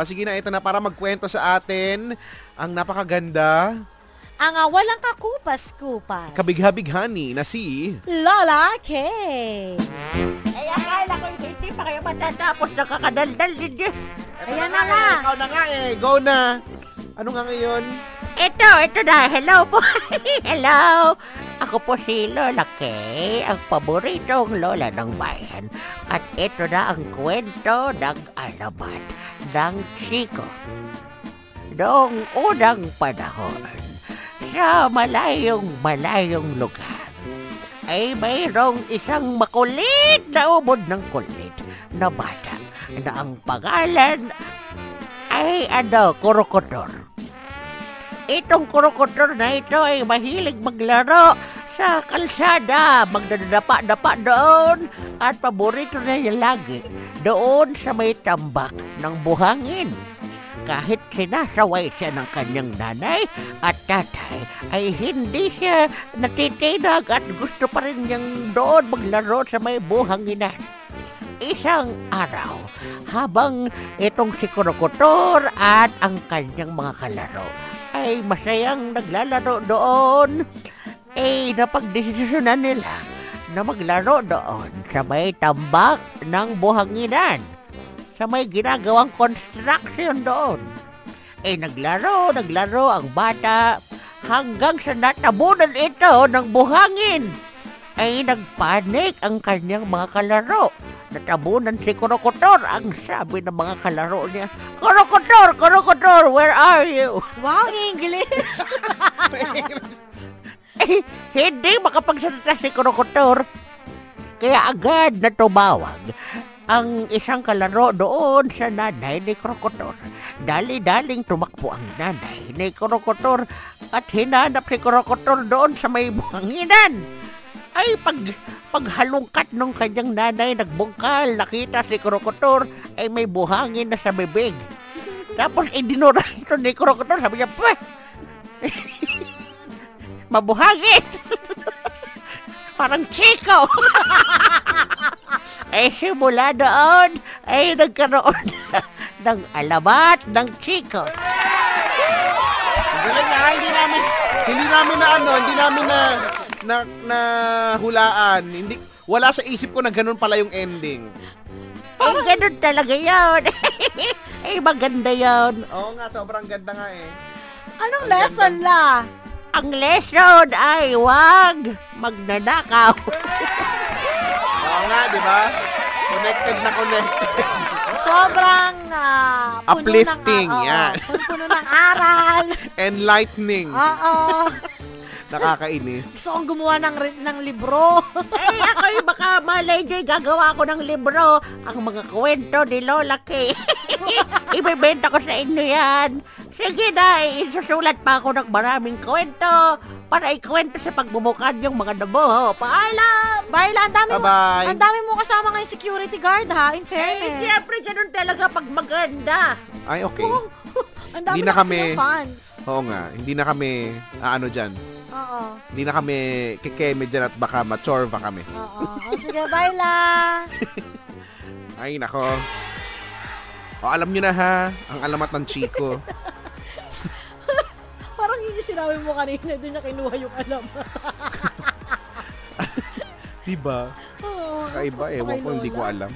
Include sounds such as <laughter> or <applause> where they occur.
O sige na, ito na para magkwento sa atin. Ang napakaganda, Ang ah, walang kakupas-kupas. kabigha-bighani na si... Lola K. Ay, akala ko hindi pa kayo matatapos nakakadaldal ninyo. Ayan na nga. eh, Ikaw na nga eh. Go na. Ano nga ngayon? Ito, ito na. Hello po. <laughs> Hello. Ako po si Lola Kay, ang paboritong lola ng bayan. At ito na ang kwento ng alamat ng Chico. Noong unang panahon, sa malayong malayong lugar, ay mayroong isang makulit na ubod ng kulit na bata na ang pangalan ay ano, Kurokotor. Itong Kurokotor na ito ay mahilig maglaro sa kalsada, magdadapa-dapa doon at paborito na niya lagi doon sa may tambak ng buhangin. Kahit sinasaway siya ng kanyang nanay at tatay, ay hindi siya natitinag at gusto pa rin niyang doon maglaro sa may buhanginan. Isang araw, habang itong si Kurokotor at ang kanyang mga kalaro ay masayang naglalaro doon, ay napagdesisyonan nila na maglaro doon sa may tambak ng buhanginan sa may ginagawang construction doon. Eh naglaro, naglaro ang bata hanggang sa natabunan ito ng buhangin. Ay nagpanik ang kanyang mga kalaro. Natabunan si Kurokotor ang sabi ng mga kalaro niya, Kurokotor, Kurokotor, where are you? Wow, English. <laughs> Eh, hindi makapagsalita si Kurokotor. Kaya agad na tumawag ang isang kalaro doon sa nanay ni Krokotor. Dali-daling tumakbo ang nanay ni Krokotor at hinanap si Krokotor doon sa may buhanginan. Ay, pag, paghalungkat ng kanyang nanay nagbungkal, nakita si Krokotor ay may buhangin na sa bibig. Tapos idinura <laughs> ito ni Krokotor, sabi niya, Pweh! <laughs> Mabuhangin! <laughs> Parang chiko! ay simula doon ay nagkaroon ng alamat ng chiko. Galing nga, hindi namin, hindi namin na ano, hindi namin na, na, na hulaan. Hindi, wala sa isip ko na ganun pala yung ending. Ay, ganun talaga yun. ay, <laughs> maganda yun. Oo nga, sobrang ganda nga eh. Anong Ang lesson la? Ang lesson ay wag magnanakaw. <laughs> Oo nga, di ba? Connected na connected. <laughs> Sobrang puno Uplifting, ng, oo, yan. Puno ng aral. Enlightening. Oo. Nakakainis. Gusto kong gumawa ng, ng libro. ay, <laughs> ako'y baka malay nyo'y gagawa ko ng libro. Ang mga kwento ni Lola Kay. <laughs> Ibebenta ko sa inyo yan. Sige na, isusulat pa ako ng maraming kwento para ikwento sa pagbubukad yung mga nabuho. Paalam! Baila, ang dami mo. Bye-bye. Ang dami mo kasama ngayon security guard ha, in Eh, fairness. siyempre ganun talaga pag maganda. Ay, okay. <laughs> Ang dami Hindi na kami- yung fans. Oo nga, hindi na kami, ano dyan, Oo. hindi na kami kikeme dyan at baka machorva kami. Oo. O, sige, baila. <laughs> Ay, nako. O, alam nyo na ha, ang alamat ng Chico. <laughs> Parang hindi sinabi mo kanina, doon niya kinuha yung alam. <laughs> diba? Oo. Kaiba, ewan ko, Kay hindi ko alam.